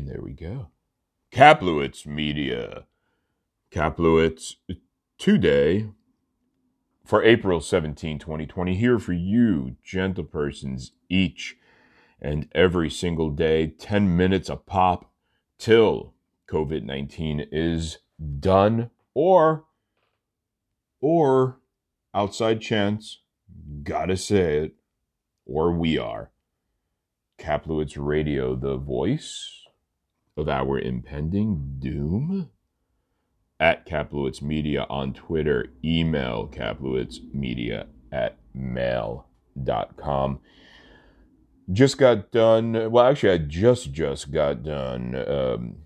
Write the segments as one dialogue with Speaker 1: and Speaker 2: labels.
Speaker 1: And there we go. Kaplowitz Media. Kaplowitz today for April 17, 2020. Here for you, gentle persons, each and every single day, 10 minutes a pop till COVID 19 is done or, or outside chance, gotta say it, or we are. Kaplowitz Radio, the voice of our impending doom. At Kaplowitz Media on Twitter, email kaplowitz.media at mail.com. Just got done, well, actually, I just, just got done um,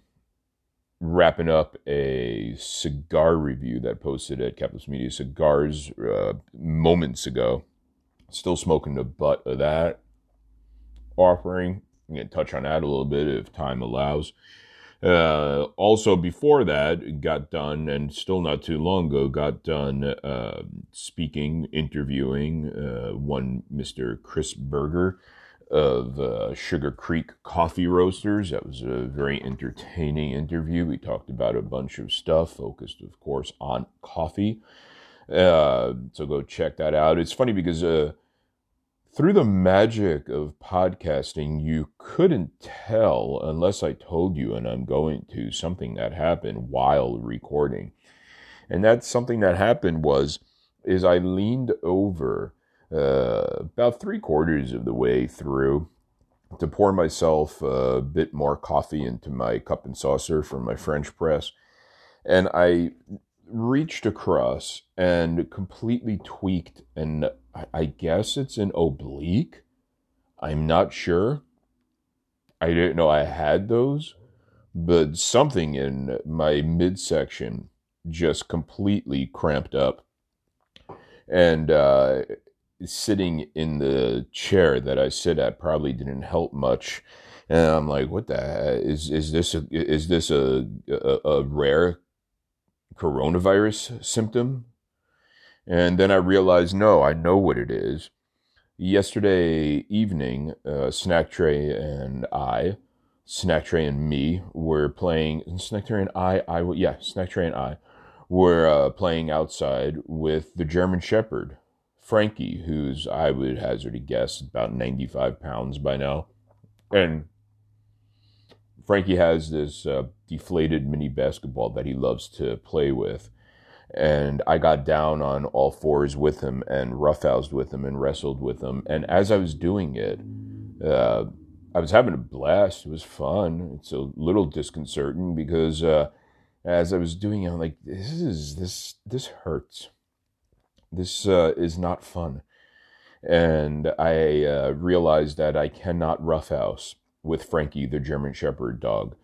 Speaker 1: wrapping up a cigar review that posted at Kaplowitz Media Cigars uh, moments ago. Still smoking the butt of that offering. To touch on that a little bit if time allows. Uh, also, before that, got done, and still not too long ago, got done uh, speaking, interviewing uh, one Mr. Chris Berger of uh, Sugar Creek Coffee Roasters. That was a very entertaining interview. We talked about a bunch of stuff, focused, of course, on coffee. Uh, so go check that out. It's funny because uh, through the magic of podcasting, you couldn't tell unless I told you, and I'm going to, something that happened while recording. And that something that happened was, is I leaned over uh, about three quarters of the way through to pour myself a bit more coffee into my cup and saucer from my French press. And I reached across and completely tweaked and I guess it's an oblique. I'm not sure. I didn't know I had those, but something in my midsection just completely cramped up. And uh, sitting in the chair that I sit at probably didn't help much. And I'm like, what the heck? is is this a, is this a, a, a rare coronavirus symptom? And then I realized, no, I know what it is. Yesterday evening, uh, Snack Tray and I, Snack Tray and me, were playing. Snack Tray and I, I, yeah, Snack Tray and I were uh, playing outside with the German Shepherd, Frankie, who's, I would hazard a guess, about 95 pounds by now. And Frankie has this uh, deflated mini basketball that he loves to play with and I got down on all fours with him and roughhoused with him and wrestled with him. And as I was doing it, uh, I was having a blast. It was fun. It's a little disconcerting because uh, as I was doing it, I'm like, this is this this hurts. This uh, is not fun. And I uh, realized that I cannot roughhouse with Frankie, the German Shepherd dog.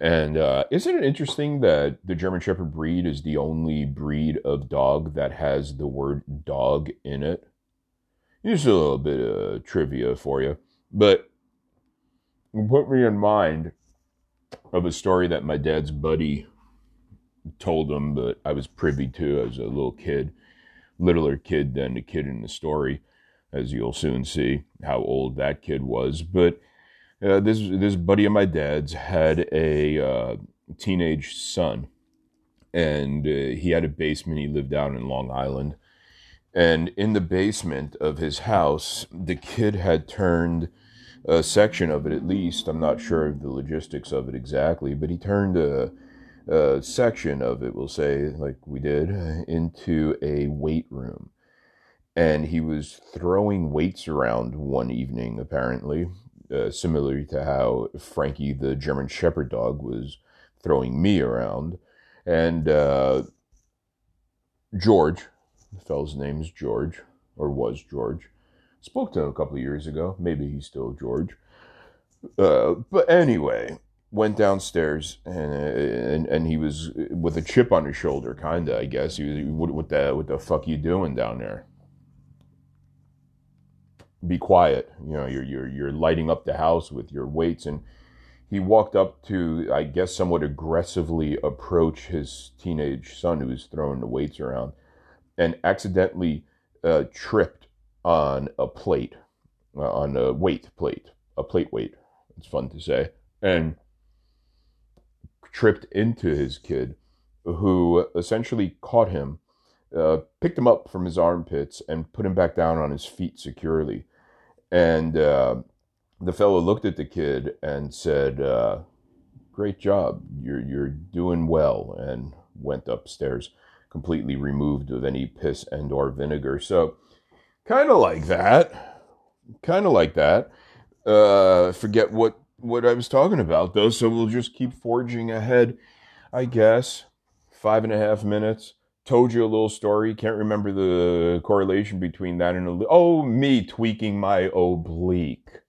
Speaker 1: And uh, isn't it interesting that the German Shepherd breed is the only breed of dog that has the word dog in it? Just a little bit of trivia for you. But put me in mind of a story that my dad's buddy told him, that I was privy to as a little kid, littler kid than the kid in the story, as you'll soon see how old that kid was. But uh, this this buddy of my dad's had a uh, teenage son, and uh, he had a basement. He lived out in Long Island, and in the basement of his house, the kid had turned a section of it, at least. I'm not sure of the logistics of it exactly, but he turned a, a section of it, we'll say, like we did, into a weight room. And he was throwing weights around one evening, apparently, uh, similar to how Frankie the German Shepherd dog was throwing me around. And uh, George, the fellow's name is George, or was George. Spoke to him a couple of years ago. Maybe he's still George. Uh, but anyway, went downstairs and, and and he was with a chip on his shoulder, kinda. I guess he was. What, what the what the fuck you doing down there? Be quiet. You know, you're you're you're lighting up the house with your weights. And he walked up to, I guess, somewhat aggressively approach his teenage son who was throwing the weights around, and accidentally uh, tripped on a plate, uh, on a weight plate, a plate weight. It's fun to say, and tripped into his kid, who essentially caught him, uh, picked him up from his armpits, and put him back down on his feet securely. And uh, the fellow looked at the kid and said, uh, "Great job, you're you're doing well," and went upstairs, completely removed of any piss and or vinegar. So, kind of like that, kind of like that. Uh, forget what what I was talking about though, so we'll just keep forging ahead, I guess. Five and a half minutes. Told you a little story. Can't remember the correlation between that and a oh me tweaking my oblique.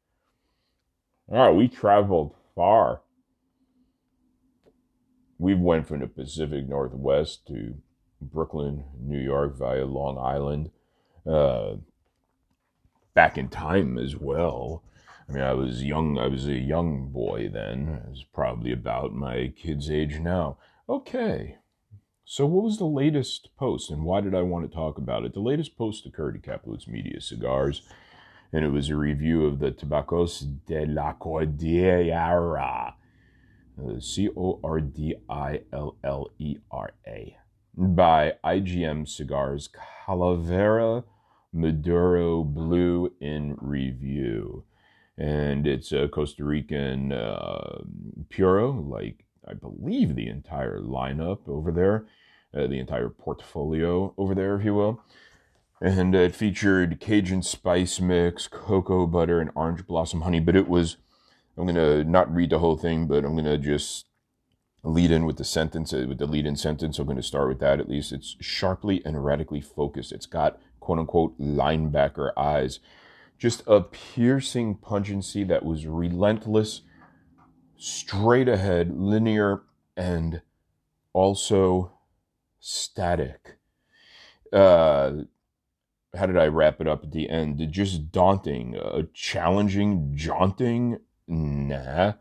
Speaker 1: All right, we traveled far. We went from the Pacific Northwest to Brooklyn, New York via Long Island. Uh, back in time as well. I mean, I was young. I was a young boy then. I was probably about my kid's age now. Okay. So, what was the latest post, and why did I want to talk about it? The latest post occurred at Kaplowitz Media Cigars, and it was a review of the Tabacos de la Cordillera, uh, C O R D I L L E R A, by IGM Cigars Calavera Maduro Blue in Review and it's a Costa Rican uh, Puro, like I believe the entire lineup over there, uh, the entire portfolio over there, if you will. And it featured Cajun spice mix, cocoa butter, and orange blossom honey. But it was, I'm going to not read the whole thing, but I'm going to just lead in with the sentence, uh, with the lead in sentence. I'm going to start with that at least. It's sharply and radically focused. It's got quote unquote linebacker eyes just a piercing pungency that was relentless, straight ahead, linear, and also static. Uh, how did I wrap it up at the end? Just daunting, uh, challenging, jaunting. Nah.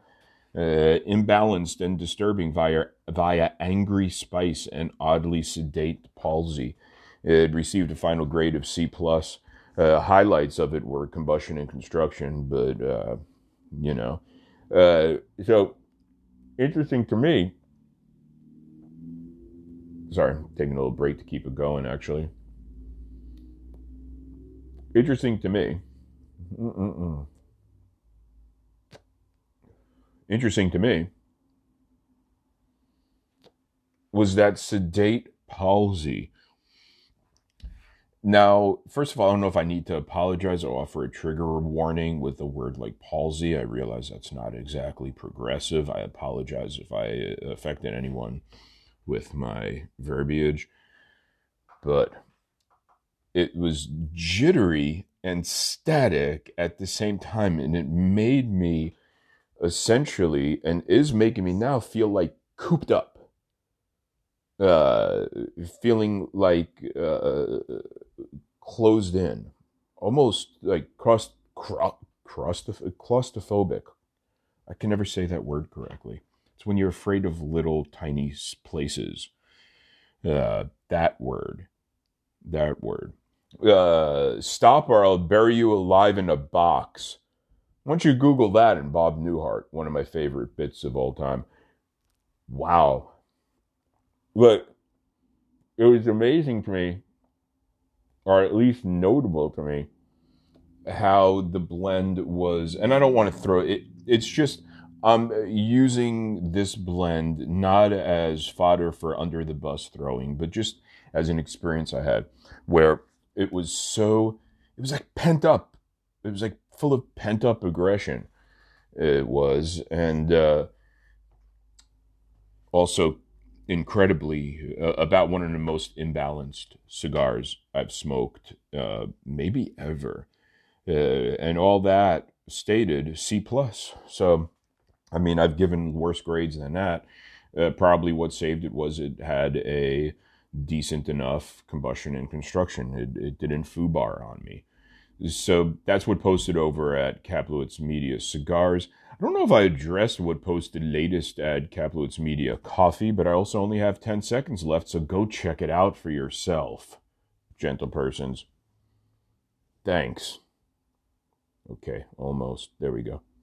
Speaker 1: Uh, imbalanced and disturbing via via angry spice and oddly sedate palsy. It received a final grade of C plus uh, highlights of it were combustion and construction, but uh, you know, uh, so interesting to me. Sorry, taking a little break to keep it going. Actually, interesting to me. Mm-mm-mm. Interesting to me was that sedate palsy now, first of all, I don't know if I need to apologize or offer a trigger warning with a word like palsy. I realize that's not exactly progressive. I apologize if I affected anyone with my verbiage. But it was jittery and static at the same time, and it made me essentially, and is making me now feel like cooped up uh, feeling like uh, closed in, almost like cross, cro- claustrophobic. I can never say that word correctly. It's when you're afraid of little tiny places. Uh, that word. That word. Uh, stop or I'll bury you alive in a box. Once you Google that and Bob Newhart, one of my favorite bits of all time. Wow. But it was amazing to me or at least notable to me, how the blend was. And I don't want to throw it, it's just I'm using this blend not as fodder for under the bus throwing, but just as an experience I had where it was so, it was like pent up. It was like full of pent up aggression. It was. And uh, also incredibly uh, about one of the most imbalanced cigars I've smoked, uh, maybe ever, uh, and all that stated C plus. So, I mean, I've given worse grades than that. Uh, probably what saved it was it had a decent enough combustion and construction. It, it didn't foobar on me. So that's what posted over at Kaplowitz Media Cigars. I don't know if I addressed what posted latest at Kaplowitz Media Coffee, but I also only have 10 seconds left, so go check it out for yourself, gentle persons. Thanks. Okay, almost. There we go.